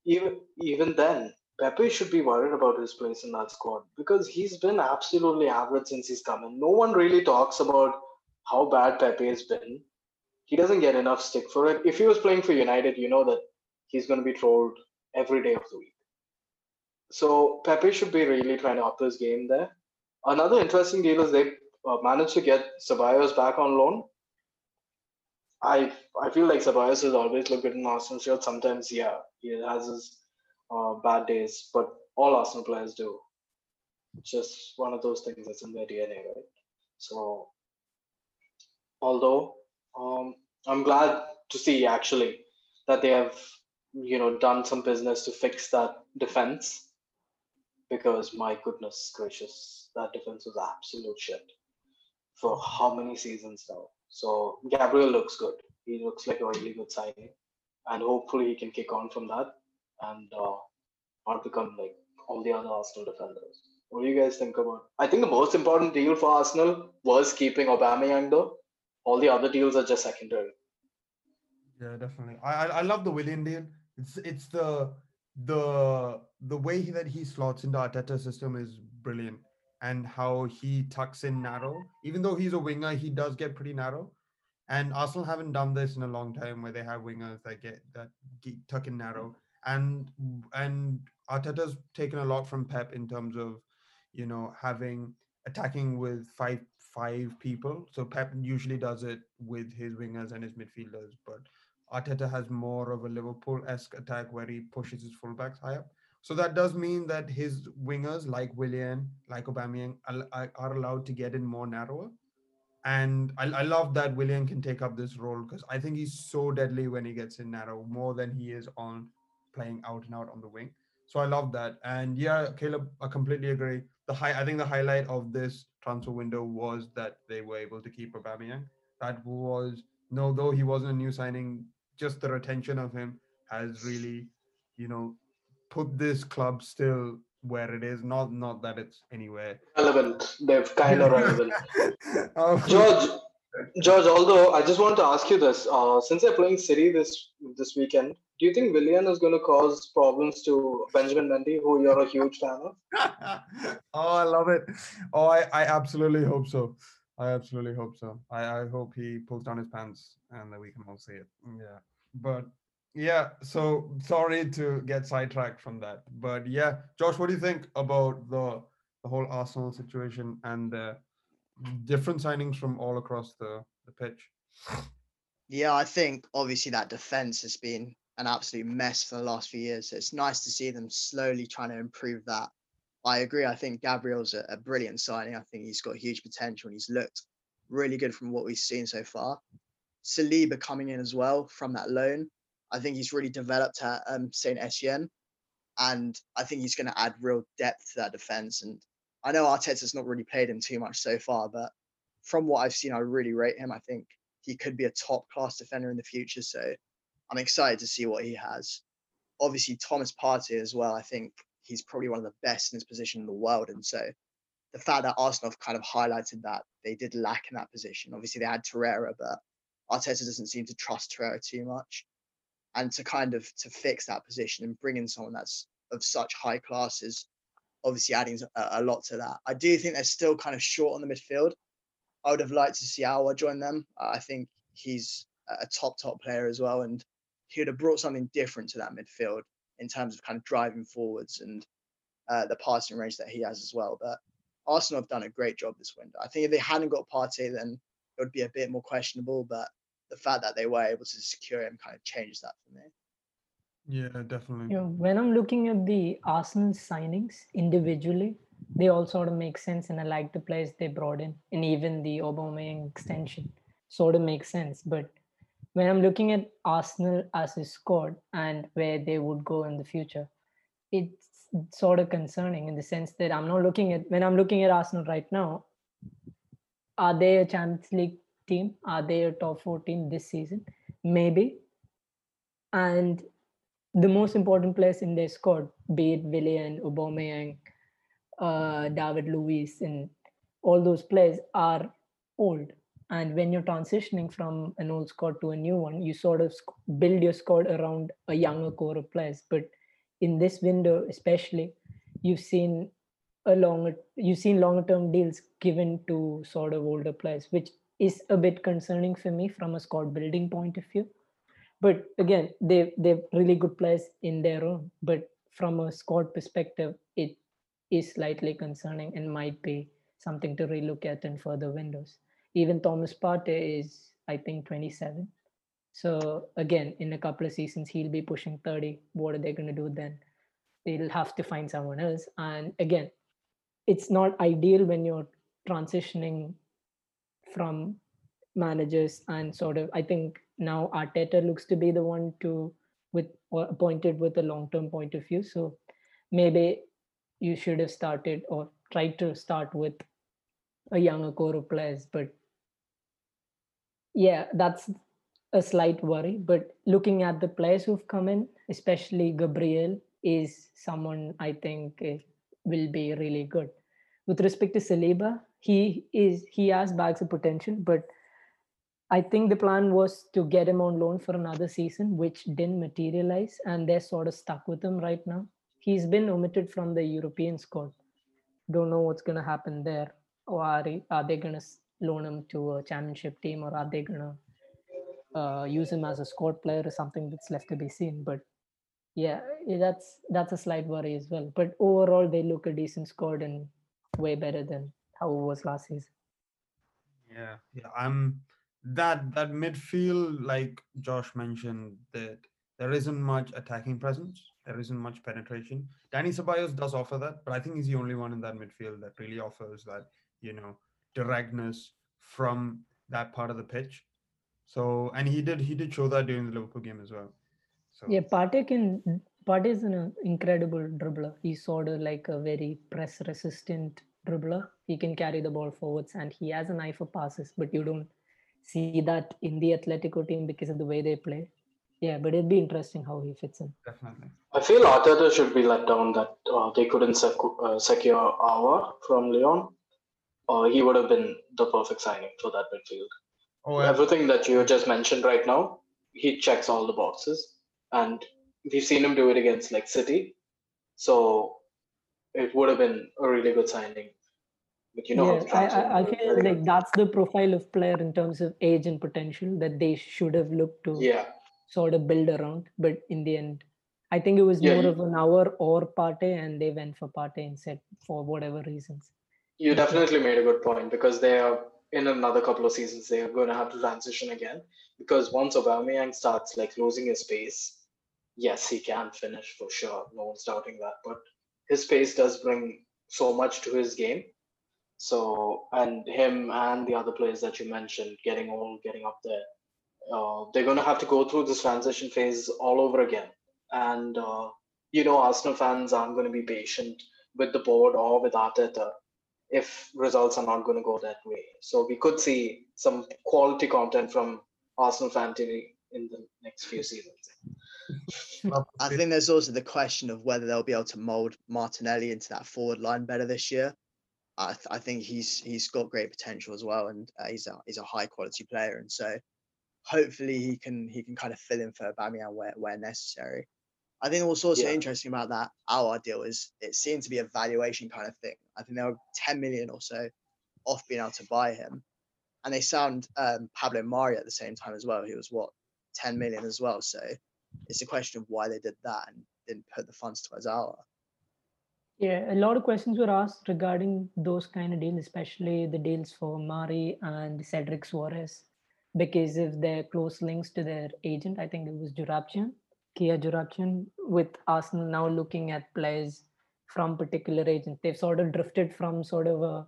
Even even then, Pepe should be worried about his place in that squad because he's been absolutely average since he's come in. No one really talks about how bad Pepe has been he doesn't get enough stick for it. If he was playing for United, you know that he's going to be trolled every day of the week. So Pepe should be really trying to up his game there. Another interesting deal is they uh, managed to get Ceballos back on loan. I I feel like Ceballos has always looked good in Arsenal shirt. Sometimes, yeah, he has his uh, bad days, but all Arsenal players do. It's just one of those things that's in their DNA, right? So, although um, I'm glad to see actually that they have, you know, done some business to fix that defense. Because my goodness gracious, that defense was absolute shit for how many seasons now. So Gabriel looks good. He looks like a really good signing, and hopefully he can kick on from that and uh, not become like all the other Arsenal defenders. What do you guys think about? I think the most important deal for Arsenal was keeping Aubameyang though. All the other deals are just secondary. Yeah, definitely. I, I love the Willian deal. It's it's the the the way that he slots into Arteta's system is brilliant, and how he tucks in narrow. Even though he's a winger, he does get pretty narrow. And Arsenal haven't done this in a long time, where they have wingers that get that get, tuck in narrow. And and Arteta's taken a lot from Pep in terms of, you know, having attacking with five five people. So Pep usually does it with his wingers and his midfielders, but Arteta has more of a Liverpool-esque attack where he pushes his fullbacks high up. So that does mean that his wingers, like Willian, like Aubameyang, are, allowed to get in more narrower. And I, I love that Willian can take up this role because I think he's so deadly when he gets in narrow, more than he is on playing out and out on the wing. So I love that. And yeah, Caleb, I completely agree. The high, I think the highlight of this transfer window was that they were able to keep Aubameyang. That was no, though he wasn't a new signing, just the retention of him has really, you know, put this club still where it is. Not not that it's anywhere. Relevant. They're kind of relevant. Um, George, George. Although I just want to ask you this: uh, since they're playing City this this weekend, do you think Willian is going to cause problems to Benjamin Mendy, who you're a huge fan of? oh, I love it. Oh, I, I absolutely hope so. I absolutely hope so. I, I hope he pulls down his pants and that we can all see it. Yeah. But yeah, so sorry to get sidetracked from that. But yeah, Josh, what do you think about the the whole Arsenal situation and the different signings from all across the, the pitch? Yeah, I think obviously that defense has been an absolute mess for the last few years. So it's nice to see them slowly trying to improve that. I agree. I think Gabriel's a, a brilliant signing. I think he's got huge potential and he's looked really good from what we've seen so far. Saliba coming in as well from that loan. I think he's really developed at um, St. Etienne. And I think he's going to add real depth to that defense. And I know Arteta's not really played him too much so far, but from what I've seen, I really rate him. I think he could be a top class defender in the future. So I'm excited to see what he has. Obviously, Thomas Partey as well. I think he's probably one of the best in his position in the world. And so the fact that Arsenal have kind of highlighted that they did lack in that position. Obviously, they had Torreira, but Arteta doesn't seem to trust Torreira too much. And to kind of to fix that position and bring in someone that's of such high class is obviously adding a, a lot to that. I do think they're still kind of short on the midfield. I would have liked to see Aouar join them. I think he's a top top player as well, and he would have brought something different to that midfield in terms of kind of driving forwards and uh, the passing range that he has as well. But Arsenal have done a great job this window. I think if they hadn't got Partey, then it would be a bit more questionable. But the fact that they were able to secure him kind of changed that for me. Yeah, definitely. You know, when I'm looking at the Arsenal signings individually, they all sort of make sense, and I like the players they brought in, and even the Aubameyang extension sort of makes sense. But when I'm looking at Arsenal as a squad and where they would go in the future, it's sort of concerning in the sense that I'm not looking at when I'm looking at Arsenal right now. Are they a Champions League team? Are they a top four team this season? Maybe. And the most important players in their squad, be it Willian, Aubameyang, uh, David Luiz, and all those players are old. And when you're transitioning from an old squad to a new one, you sort of build your squad around a younger core of players. But in this window, especially, you've seen a longer you've seen longer term deals given to sort of older players, which is a bit concerning for me from a squad building point of view. But again, they they're really good players in their own. But from a squad perspective, it is slightly concerning and might be something to relook at in further windows. Even Thomas Partey is, I think, 27. So again, in a couple of seasons, he'll be pushing 30. What are they going to do then? They'll have to find someone else. And again, it's not ideal when you're transitioning from managers and sort of I think now Arteta looks to be the one to with or appointed with a long-term point of view. So maybe you should have started or tried to start with a younger core of players. But yeah, that's a slight worry. But looking at the players who've come in, especially Gabriel, is someone I think eh, will be really good. With respect to Saliba, he is he has bags of potential, but I think the plan was to get him on loan for another season, which didn't materialize, and they're sort of stuck with him right now. He's been omitted from the European squad. Don't know what's going to happen there. Or are, are they going to loan him to a championship team, or are they going to uh, use him as a squad player or something that's left to be seen? But yeah, that's that's a slight worry as well. But overall, they look a decent squad and way better than how it was last season. Yeah, yeah, I'm that that midfield, like Josh mentioned, that there isn't much attacking presence. There isn't much penetration. Dani Ceballos does offer that, but I think he's the only one in that midfield that really offers that, you know, directness from that part of the pitch. So, and he did he did show that during the Liverpool game as well. So yeah, Partey can Partey is an incredible dribbler. He's sort of like a very press resistant dribbler. He can carry the ball forwards and he has an eye for passes, but you don't see that in the Atletico team because of the way they play. Yeah, but it'd be interesting how he fits in. Definitely. I feel Arteta should be let down that uh, they couldn't sec- uh, secure Aouar from Lyon. Uh, he would have been the perfect signing for that midfield. Oh, Everything that you just mentioned right now, he checks all the boxes, and we've seen him do it against like City. So it would have been a really good signing but you know, yeah, I, I, I feel like that's the profile of player in terms of age and potential that they should have looked to yeah. sort of build around. But in the end, I think it was Yeah, more you- of Aouar or Partey, and they went for Partey instead for whatever reasons. You definitely made a good point because they are in another couple of seasons they are going to have to transition again because once Aubameyang starts like losing his pace, yes, he can finish for sure. No one's doubting that, but his pace does bring so much to his game. So and him and the other players that you mentioned getting old, getting up there, uh, they're going to have to go through this transition phase all over again. And uh, you know, Arsenal fans aren't going to be patient with the board or with Arteta if results are not going to go that way. So we could see some quality content from Arsenal fan TV in the next few seasons. I think there's also the question of whether they'll be able to mold Martinelli into that forward line better this year. I, th- I think he's he's got great potential as well, and uh, he's a he's a high quality player, and so hopefully he can he can kind of fill in for Aubameyang where where necessary. I think what's also Yeah. interesting about that Aouar deal is it seemed to be a valuation kind of thing. I think they were 10 million or so off being able to buy him, and they sound um, Pablo Mari at the same time as well. He was what 10 million as well. So it's a question of why they did that and didn't put the funds towards Aouar. Yeah, a lot of questions were asked regarding those kind of deals, especially the deals for Mari and Cedric Soares, because of their close links to their agent. I think it was Joorabchian, Kia Joorabchian, with Arsenal now looking at players from particular agents. They've sort of drifted from sort of a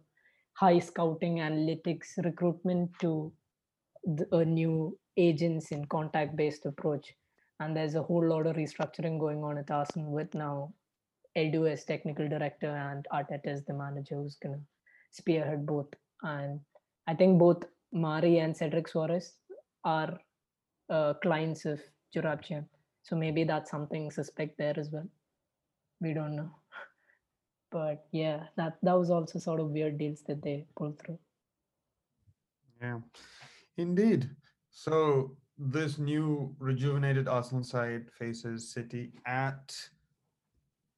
high scouting analytics recruitment to the, a new agents in contact based approach. And there's a whole lot of restructuring going on at Arsenal with now Edu as technical director and Arteta as the manager who's gonna spearhead both. And I think both Mari and Cedric Soares are uh, clients of Joorabchian. So maybe that's something suspect there as well. We don't know. But yeah, that that was also sort of weird deals that they pulled through. Yeah, indeed. So this new rejuvenated Arsenal side faces City at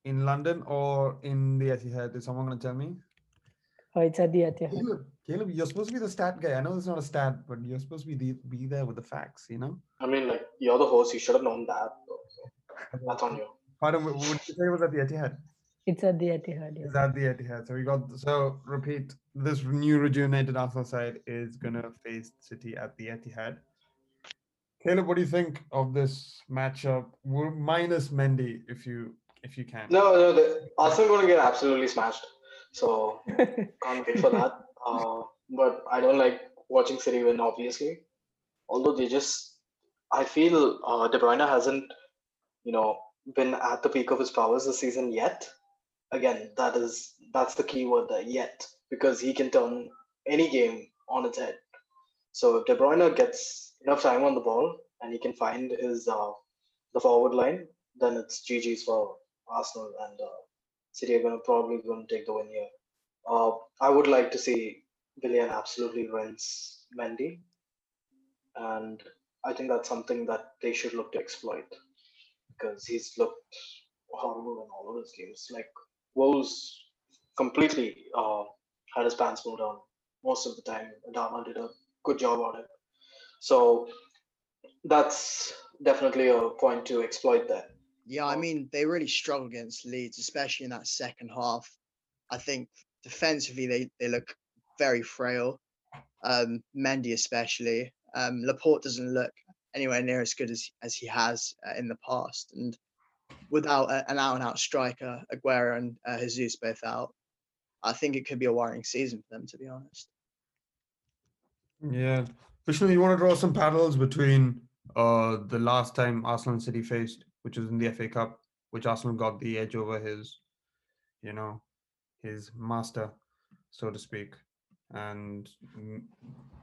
in London or in the Etihad. Is someone going to tell me? Oh, it's at the Etihad. Caleb, Caleb, you're supposed to be the stat guy. I know it's not a stat, but you're supposed to be the, be there with the facts. You know. I mean, like you're the host. You should have known that. though, so That's on you. Pardon, what what did you say it was at the Etihad? It's at the Etihad. Yeah. Is at the Etihad. So we got so repeat. This new rejuvenated Arsenal side is gonna face City at the Etihad. Caleb, what do you think of this matchup? We're minus Mendy, if you if you can. No, no, the Arsenal going to get absolutely smashed. So can't wait for that. Uh, but I don't like watching City win, obviously. Although they just, I feel uh, De Bruyne hasn't, you know, been at the peak of his powers this season yet. Again, that is that's the key word there, yet, because he can turn any game on its head. So if De Bruyne gets enough time on the ball and he can find his uh, the forward line, then it's GG's for Arsenal and uh, City are going to probably going to take the win here. Uh, I would like to see Willian absolutely rinse Mendy, and I think that's something that they should look to exploit because he's looked horrible in all of his games. Like Wolves completely uh, had his pants pulled down most of the time. Adama did a good job on it, so that's definitely a point to exploit there. Yeah, I mean, they really struggle against Leeds, especially in that second half. I think defensively they, they look very frail. Um, Mendy especially. Um, Laporte doesn't look anywhere near as good as as he has uh, in the past, and without a, an out and out striker, Aguero and uh, Jesus both out, I think it could be a worrying season for them, to be honest. Yeah. Vishnu, you want to draw some parallels between uh the last time Arsenal and City faced, which was in the FA Cup, which Arsenal got the edge over his, you know, his master, so to speak, and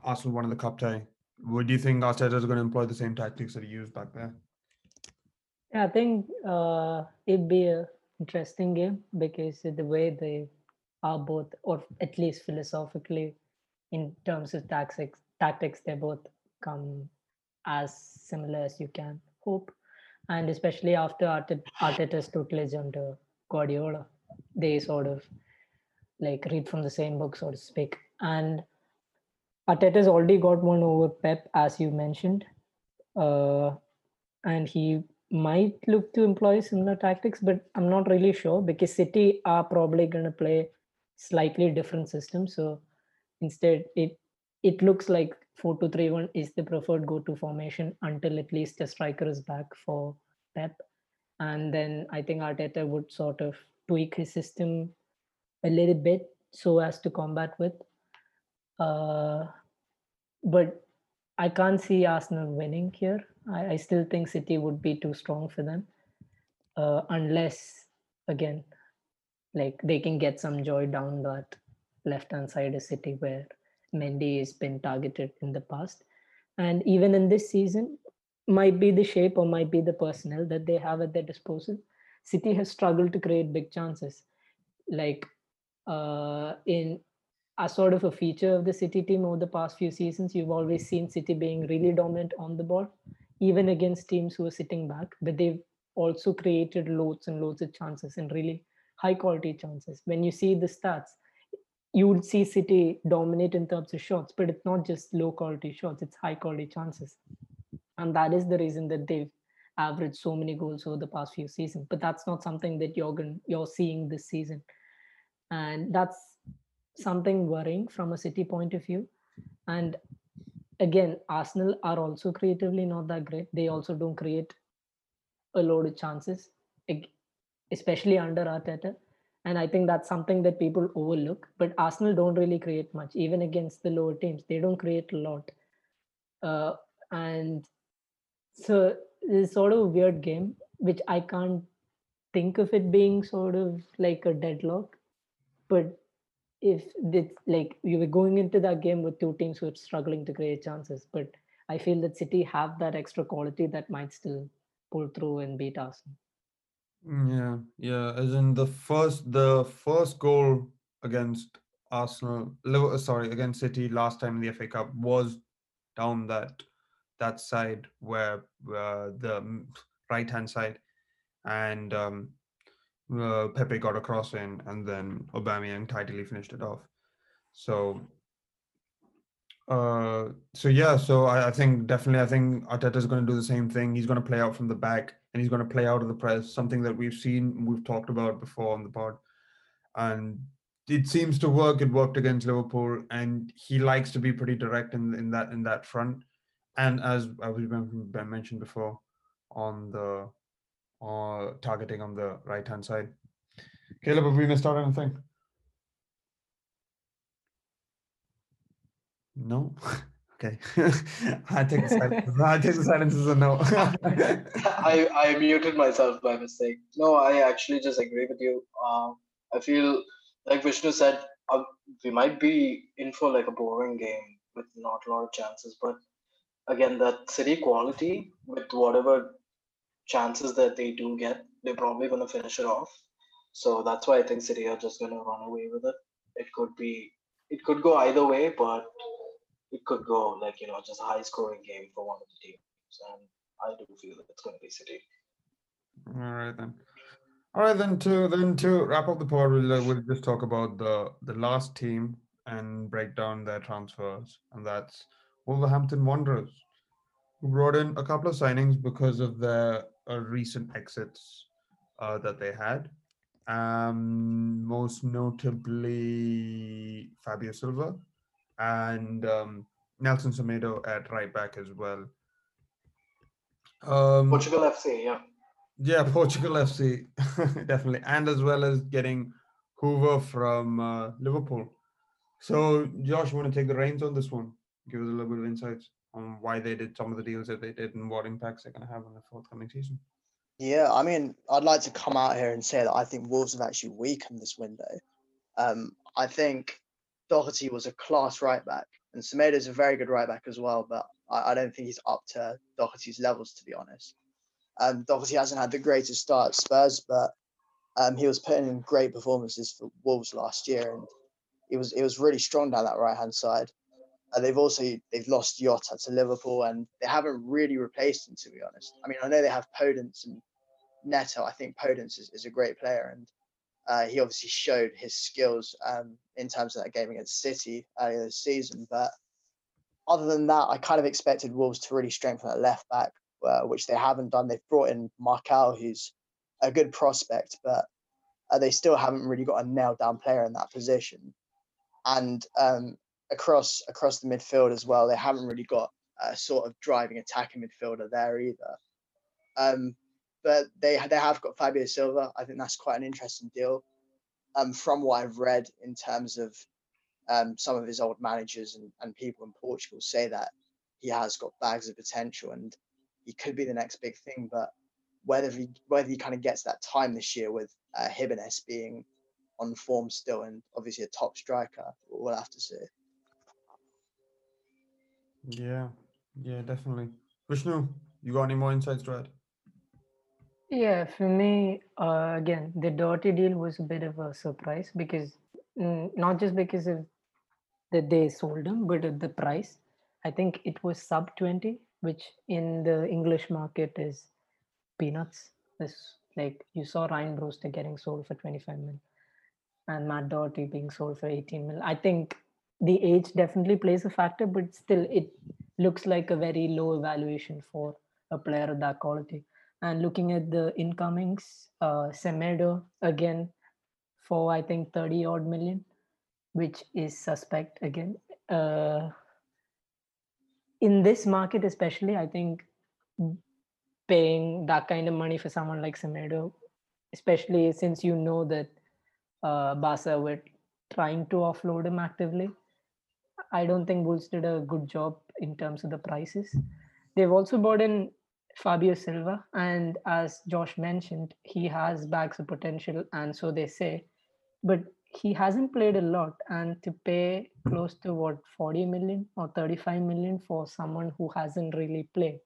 Arsenal won the cup tie. Would you think Arteta is going to employ the same tactics that he used back there? Yeah, I think uh, it'd be an interesting game because the way they are both, or at least philosophically, in terms of tactics, tactics they both come as similar as you can hope, and especially after Artet- Arteta's tutelage under Guardiola, they sort of like read from the same book, so to speak. And Arteta's already got one over Pep, as you mentioned, uh, and he might look to employ similar tactics, but I'm not really sure because City are probably going to play slightly different systems. So instead, it it looks like 4 2 3 1 is the preferred go-to formation until at least a striker is back for Pep, and then I think Arteta would sort of tweak his system a little bit so as to combat with. Uh, but I can't see Arsenal winning here. I, I still think City would be too strong for them, uh, unless again, like they can get some joy down that left hand side of City where Mendy has been targeted in the past, and even in this season, might be the shape or might be the personnel that they have at their disposal. City has struggled to create big chances, like uh, in a sort of a feature of the City team over the past few seasons. You've always seen City being really dominant on the ball, even against teams who are sitting back, but they've also created loads and loads of chances and really high quality chances. When you see the stats, you would see City dominate in terms of shots, but it's not just low quality shots, it's high quality chances. And that is the reason that they've averaged so many goals over the past few seasons. But that's not something that you're you're seeing this season, and that's something worrying from a City point of view. And again, Arsenal are also creatively not that great. They also don't create a load of chances, especially under Arteta. And I think that's something that people overlook. But Arsenal don't really create much, even against the lower teams. They don't create a lot. Uh, and so it's sort of a weird game, which I can't think of it being sort of like a deadlock. But if it's like you were going into that game with two teams who are struggling to create chances, but I feel that City have that extra quality that might still pull through and beat Arsenal. Yeah, yeah. As in the first, the first goal against Arsenal, sorry, against City last time in the FA Cup was down that that side where uh, the right hand side, and um, uh, Pepe got a cross in, and then Aubameyang tidily finished it off. So. Uh, so yeah, so I, I think definitely I think Arteta is going to do the same thing. He's going to play out from the back and he's going to play out of the press, something that we've seen, we've talked about before on the pod. And it seems to work. It worked against Liverpool, and he likes to be pretty direct in, in that in that front. And as I was men- men- mentioned before, on the uh, targeting on the right hand side. Caleb, have we missed out anything? No. Okay. I take the silence. I take the silence as a no. I, I muted myself by mistake. No, I actually just agree with you. Um, I feel like Vishnu said, uh, we might be in for like a boring game with not a lot of chances. But again, that city quality with whatever chances that they do get, they're probably going to finish it off. So that's why I think City are just going to run away with it. It could be, it could go either way, but it could go like you know just a high scoring game for one of the teams, and I do feel that it's going to be City. All right then. All right then. To then to wrap up the pod, we'll uh, we'll just talk about the the last team and break down their transfers, and that's Wolverhampton Wanderers, who brought in a couple of signings because of their uh, recent exits uh, that they had. Um, most notably Fabio Silva and um, Nelson Semedo at right back as well. Um, Portugal FC, yeah. yeah, Portugal FC, definitely, and as well as getting Hoever from uh, Liverpool. So, Josh, you want to take the reins on this one? Give us a little bit of insights on why they did some of the deals that they did and what impacts they're going to have on the forthcoming season. Yeah, I mean, I'd like to come out here and say that I think Wolves have actually weakened this window. Um, I think Doherty was a class right back, and Semedo is a very good right back as well, but I, I don't think he's up to Doherty's levels, to be honest. Um, Doherty hasn't had the greatest start at Spurs, but um, he was putting in great performances for Wolves last year, and it was he was really strong down that right hand side. Uh, they've also they've lost Jota to Liverpool, and they haven't really replaced him. To be honest, I mean I know they have Podence and Neto. I think Podence is, is a great player, and uh, he obviously showed his skills um, in terms of that game against City earlier this season. But other than that, I kind of expected Wolves to really strengthen that left back, uh, which they haven't done. They've brought in Marçal, who's a good prospect, but uh, they still haven't really got a nailed down player in that position. And um, across across the midfield as well, they haven't really got a sort of driving attacking midfielder there either. Um, but they they have got Fabio Silva. I think that's quite an interesting deal. Um, from what I've read in terms of um, some of his old managers and, and people in Portugal say that he has got bags of potential and he could be the next big thing. But whether he whether he kind of gets that time this year with uh, Jimenez being on form still and obviously a top striker, we'll have to see. Yeah, yeah, definitely. Vishnu, you got any more insights to add? Yeah, for me, uh, again, the Doherty deal was a bit of a surprise because mm, not just because of that they sold him, but at the price. I think it was sub 20, which in the English market is peanuts. This like you saw Ryan Brewster getting sold for 25 mil and Matt Doherty being sold for 18 mil. I think the age definitely plays a factor, but still it looks like a very low evaluation for a player of that quality. And looking at the incomings, uh, Semedo again for I think 30 odd million, which is suspect again. Uh, in this market, especially, I think paying that kind of money for someone like Semedo, especially since you know that uh, Barca were trying to offload him actively. I don't think Wolves did a good job in terms of the prices. They've also bought in Fabio Silva, and as Josh mentioned, he has bags of potential, and so they say. But he hasn't played a lot, and to pay hmm. close to what 40 million or 35 million for someone who hasn't really played,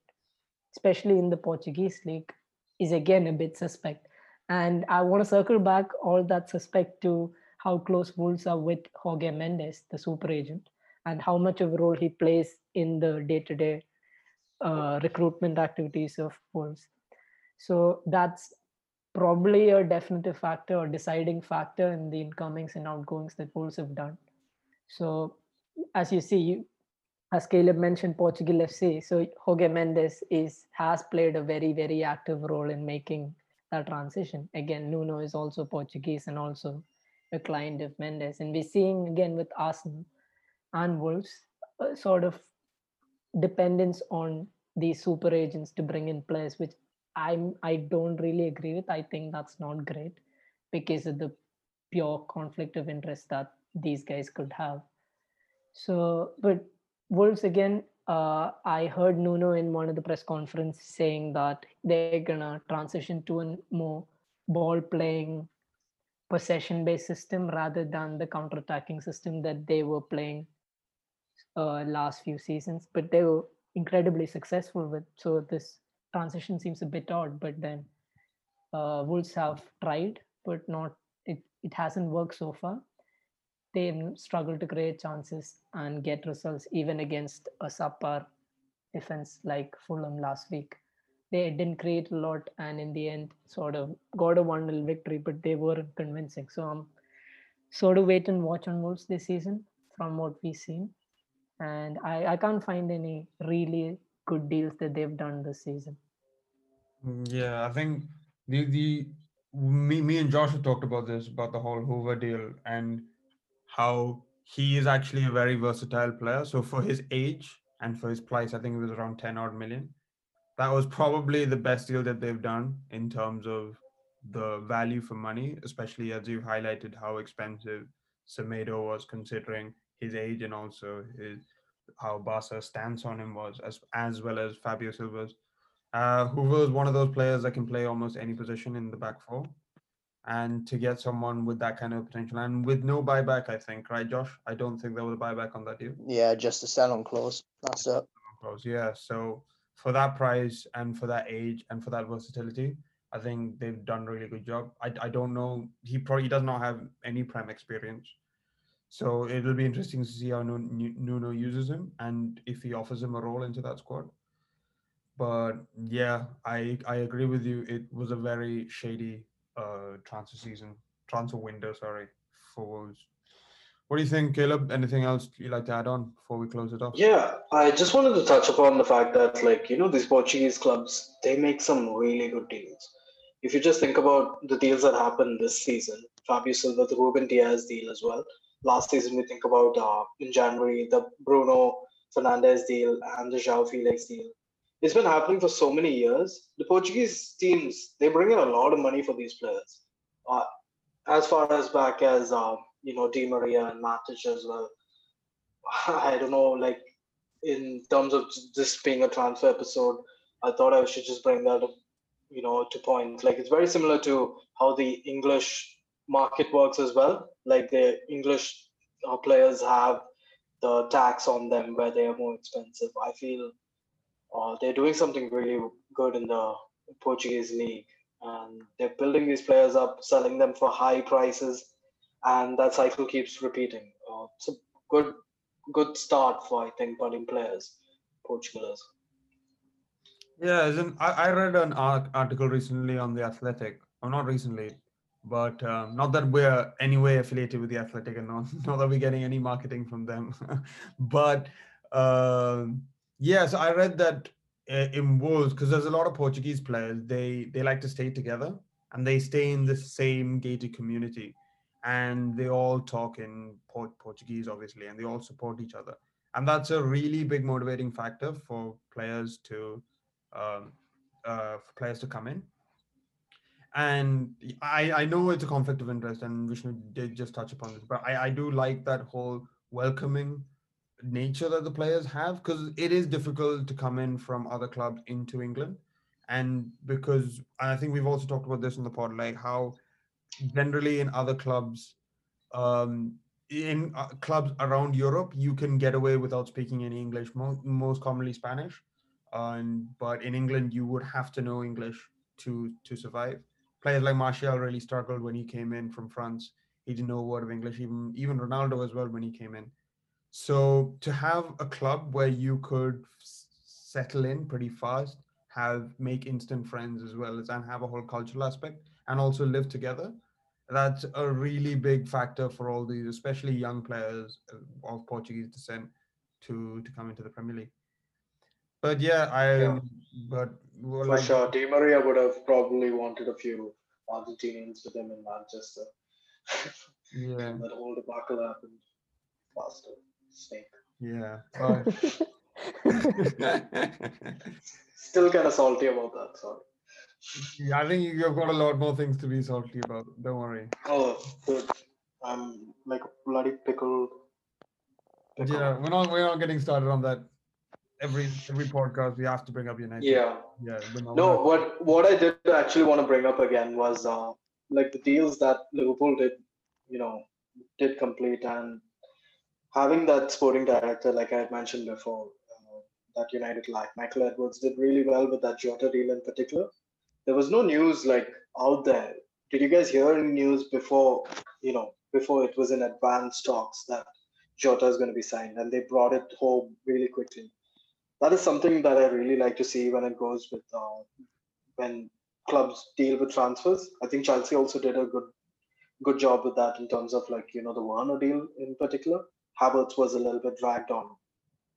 especially in the Portuguese league, is again a bit suspect. And I want to circle back all that suspect to how close Wolves are with Jorge Mendes, the super agent, and how much of a role he plays in the day-to-day uh, recruitment activities of Wolves. So that's probably a definitive factor or deciding factor in the incomings and outgoings that Wolves have done. So as you see, as Caleb mentioned, Portugal FC. So Jorge Mendes is has played a very very active role in making that transition. Again, Nuno is also Portuguese and also a client of Mendes, and we're seeing again with Arsenal and Wolves a sort of dependence on these super agents to bring in players, which I'm I don't really agree with. I think that's not great because of the pure conflict of interest that these guys could have. So, but Wolves again, uh, I heard Nuno in one of the press conference saying that they're gonna transition to a more ball playing, possession based system rather than the counter attacking system that they were playing uh, last few seasons. But they were incredibly successful with. So this transition seems a bit odd, but then uh, Wolves have tried, but not it. It hasn't worked so far. They struggle to create chances and get results, even against a subpar defense like Fulham last week. They didn't create a lot, and in the end, sort of got a one 0 victory, but they weren't convincing. So I'm sort of wait and watch on Wolves this season from what we've seen and I, I can't find any really good deals that they've done this season. Mm, Yeah, I think the the me me and Josh have talked about this about the whole Hoever deal and how he is actually a very versatile player. So for his age and for his price, I think it was around 10 odd million. That was probably the best deal that they've done in terms of the value for money, especially as you've highlighted how expensive Semedo was considering his age and also his how Barca stance on him was as as well as Fabio Silva's. Uh, Hoever is one of those players that can play almost any position in the back four, and to get someone with that kind of potential and with no buyback, I think, right, Josh? I don't think there was a buyback on that deal. Yeah, just a sell on clause. That's it. Close, yeah. So for that price and for that age and for that versatility, I think they've done a really good job. I, I don't know. He probably does not have any prem experience. So it'll be interesting to see how Nu- Nu- Nuno uses him and if he offers him a role into that squad. But yeah, I I agree with you. It was a very shady uh transfer season, transfer window. Sorry, for Wolves. What do you think, Caleb? Anything else you'd like to add on before we close it off? Yeah, I just wanted to touch upon the fact that, like, you know, these Portuguese clubs, they make some really good deals. If you just think about the deals that happened this season, Fabio Silva, the Rúben Dias deal as well. Last season, we think about uh, in January, the Bruno Fernandes deal and the João Felix deal. It's been happening for so many years. The Portuguese teams, they bring in a lot of money for these players. Uh, as far as back as, uh, you know, Di Maria and Matic as well. I don't know, like in terms of this being a transfer episode, I thought I should just bring that, up, you know, to point. Like it's very similar to how the English market works as well. Like the English players have the tax on them where they are more expensive. I feel uh, they're doing something really good in the Portuguese league, and they're building these players up, selling them for high prices, and that cycle keeps repeating. Uh, it's a good good start for I think budding players, Portugal is. Yeah, as in, I, I read an article recently on the Athletic. Or not recently, but um, not that we're anyway affiliated with the Athletic, and not, not that we're getting any marketing from them. but um yes, I read that uh, in Wolves because there's a lot of Portuguese players. They they like to stay together and they stay in the same gated community, and they all talk in Port- Portuguese, obviously, and they all support each other. And that's a really big motivating factor for players to um, uh, for players to come in. And I, I know it's a conflict of interest, and Vishnu did just touch upon this, but I, I do like that whole welcoming nature that the players have because it is difficult to come in from other clubs into England. And because I think we've also talked about this in the pod, like how generally in other clubs, um, in uh, clubs around Europe, you can get away without speaking any English, mo- most commonly Spanish. Um, but in England, you would have to know English to to survive. Players like Martial really struggled when he came in from France. He didn't know a word of English. Even even Ronaldo as well when he came in. So to have a club where you could s- settle in pretty fast, have make instant friends as well as and have a whole cultural aspect and also live together, that's a really big factor for all these, especially young players uh, of Portuguese descent, to to come into the Premier League. But yeah, I Yeah. but For like, sure, Di Maria would have probably wanted a few Argentinians with him in Manchester. yeah, that whole debacle happened. Bastard. Snake. yeah. but- Still kind of salty about that. Sorry. yeah, I think you've got a lot more things to be salty about. Don't worry. Oh, good. I'm like a bloody pickle. pickle. Yeah, we're not we're not getting started on that. Every every podcast we have to bring up United. Yeah. yeah. No, what what I did actually want to bring up again was uh, like the deals that Liverpool did, you know, did complete and having that sporting director, like I had mentioned before, uh, that United lacked. Michael Edwards did really well with that Jota deal in particular. There was no news like out there. Did you guys hear any news before, you know, before it was in advanced talks that Jota is going to be signed, and they brought it home really quickly? That is something that I really like to see when it goes with uh, when clubs deal with transfers. I think Chelsea also did a good good job with that in terms of like you know the Werner deal in particular. Havertz was a little bit dragged on.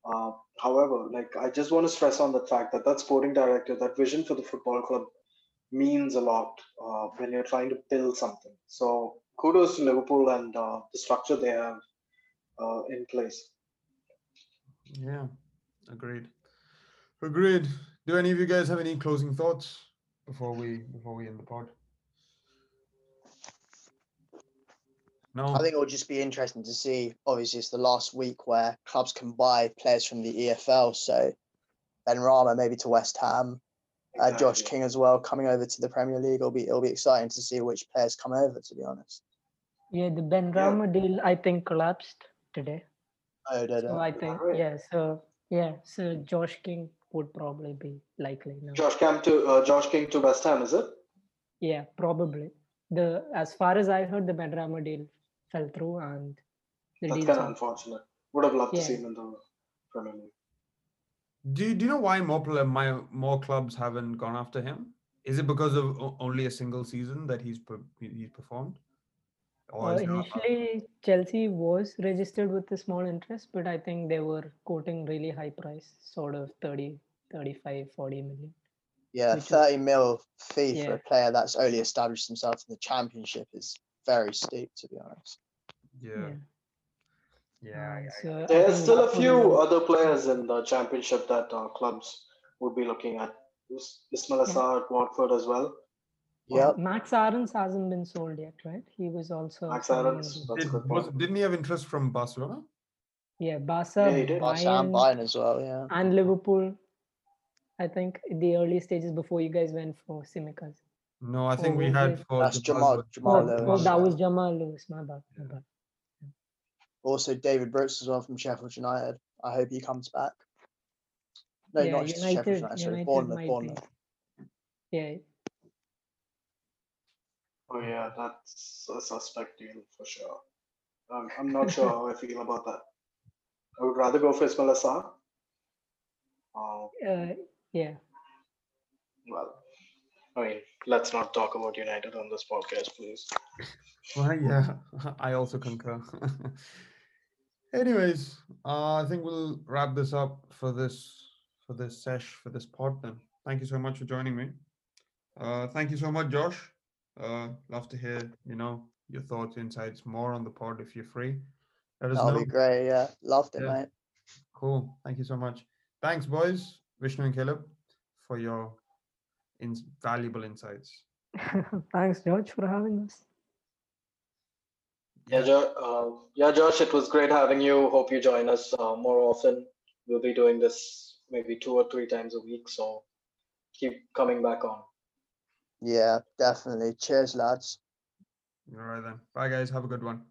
Uh, however, like I just want to stress on the fact that that sporting director, that vision for the football club, means a lot uh, when you're trying to build something. So kudos to Liverpool and uh, the structure they have uh, in place. Yeah, agreed. Agreed. Do any of you guys have any closing thoughts before we before we end the pod? No. I think it will just be interesting to see. Obviously, it's the last week where clubs can buy players from the EFL. So Benrahma maybe to West Ham, uh, Josh King as well coming over to the Premier League. It'll be it'll be exciting to see which players come over. To be honest, Yeah, the Ben Yeah. Rama deal I think collapsed today. oh, no, So no. I think right. yeah. So yeah, so Josh King would probably be likely now. Josh Cam to uh, Josh King to West Ham, is it? Yeah, probably. The as far as I heard, the Benrahma deal fell through, and the That's deal's kind of unfortunate. Would have loved to see him in the Premier League. Do you, do you know why more pla- my more clubs haven't gone after him? Is it because of only a single season that he's he's performed? Or Uh, is a- initially, Chelsea was registered with a small interest, but I think they were quoting really high price, sort of 30, 35, 40 million. Yeah, which is- thirty mil fee for a player that's only established himself in the Championship is very steep. To be honest. yeah, yeah. Um, I- I- so There's still a few be- other players in the Championship that uh, clubs would be looking at. Is- Ismaila Sarr at Watford as well. Yep. Max Aarons hasn't been sold yet, right? He was also Max someone Aarons, that's Did, good was, point. didn't he have interest from Barcelona? Yeah, Barca, Yeah, he did. Barca and Bayern, Bayern as well. Yeah. and Liverpool. I think the early stages before you guys went for Tsimikas. No, I think we was had for That's Jamal- Jamal- Oh, Jamal oh, Lewis, oh, that was Jamal Lewis. My bad. My bad. Also, David Brooks as well from Sheffield United. I hope he comes back. No, Yeah, not just Sheffield United- United. Sorry, Bournemouth. Bournemouth. Yeah, Oh yeah, that's a suspect deal for sure. Um, I'm not sure how I feel about that. I would rather go for Ismaila Sarr. Uh, uh, yeah. well, I mean, let's not talk about United on this podcast, please. Well, yeah, I also concur. Anyways, uh, I think we'll wrap this up for this for this sesh for this pod. Then thank you so much for joining me. Uh, thank you so much, Josh. Uh, love to hear you know your thoughts, insights more on the pod if you're free. Let That'll know. be great. Yeah, loved it, Yeah. mate. Cool. Thank you so much. Thanks, boys, Vishnu and Caleb, for your ins valuable insights. Thanks, George, for having us. Yeah, jo- uh, yeah, Josh, it was great having you. Hope you join us uh, more often. We'll be doing this maybe two or three times a week, so keep coming back on. Yeah, definitely. Cheers, lads. All right then. Bye, guys. Have a good one.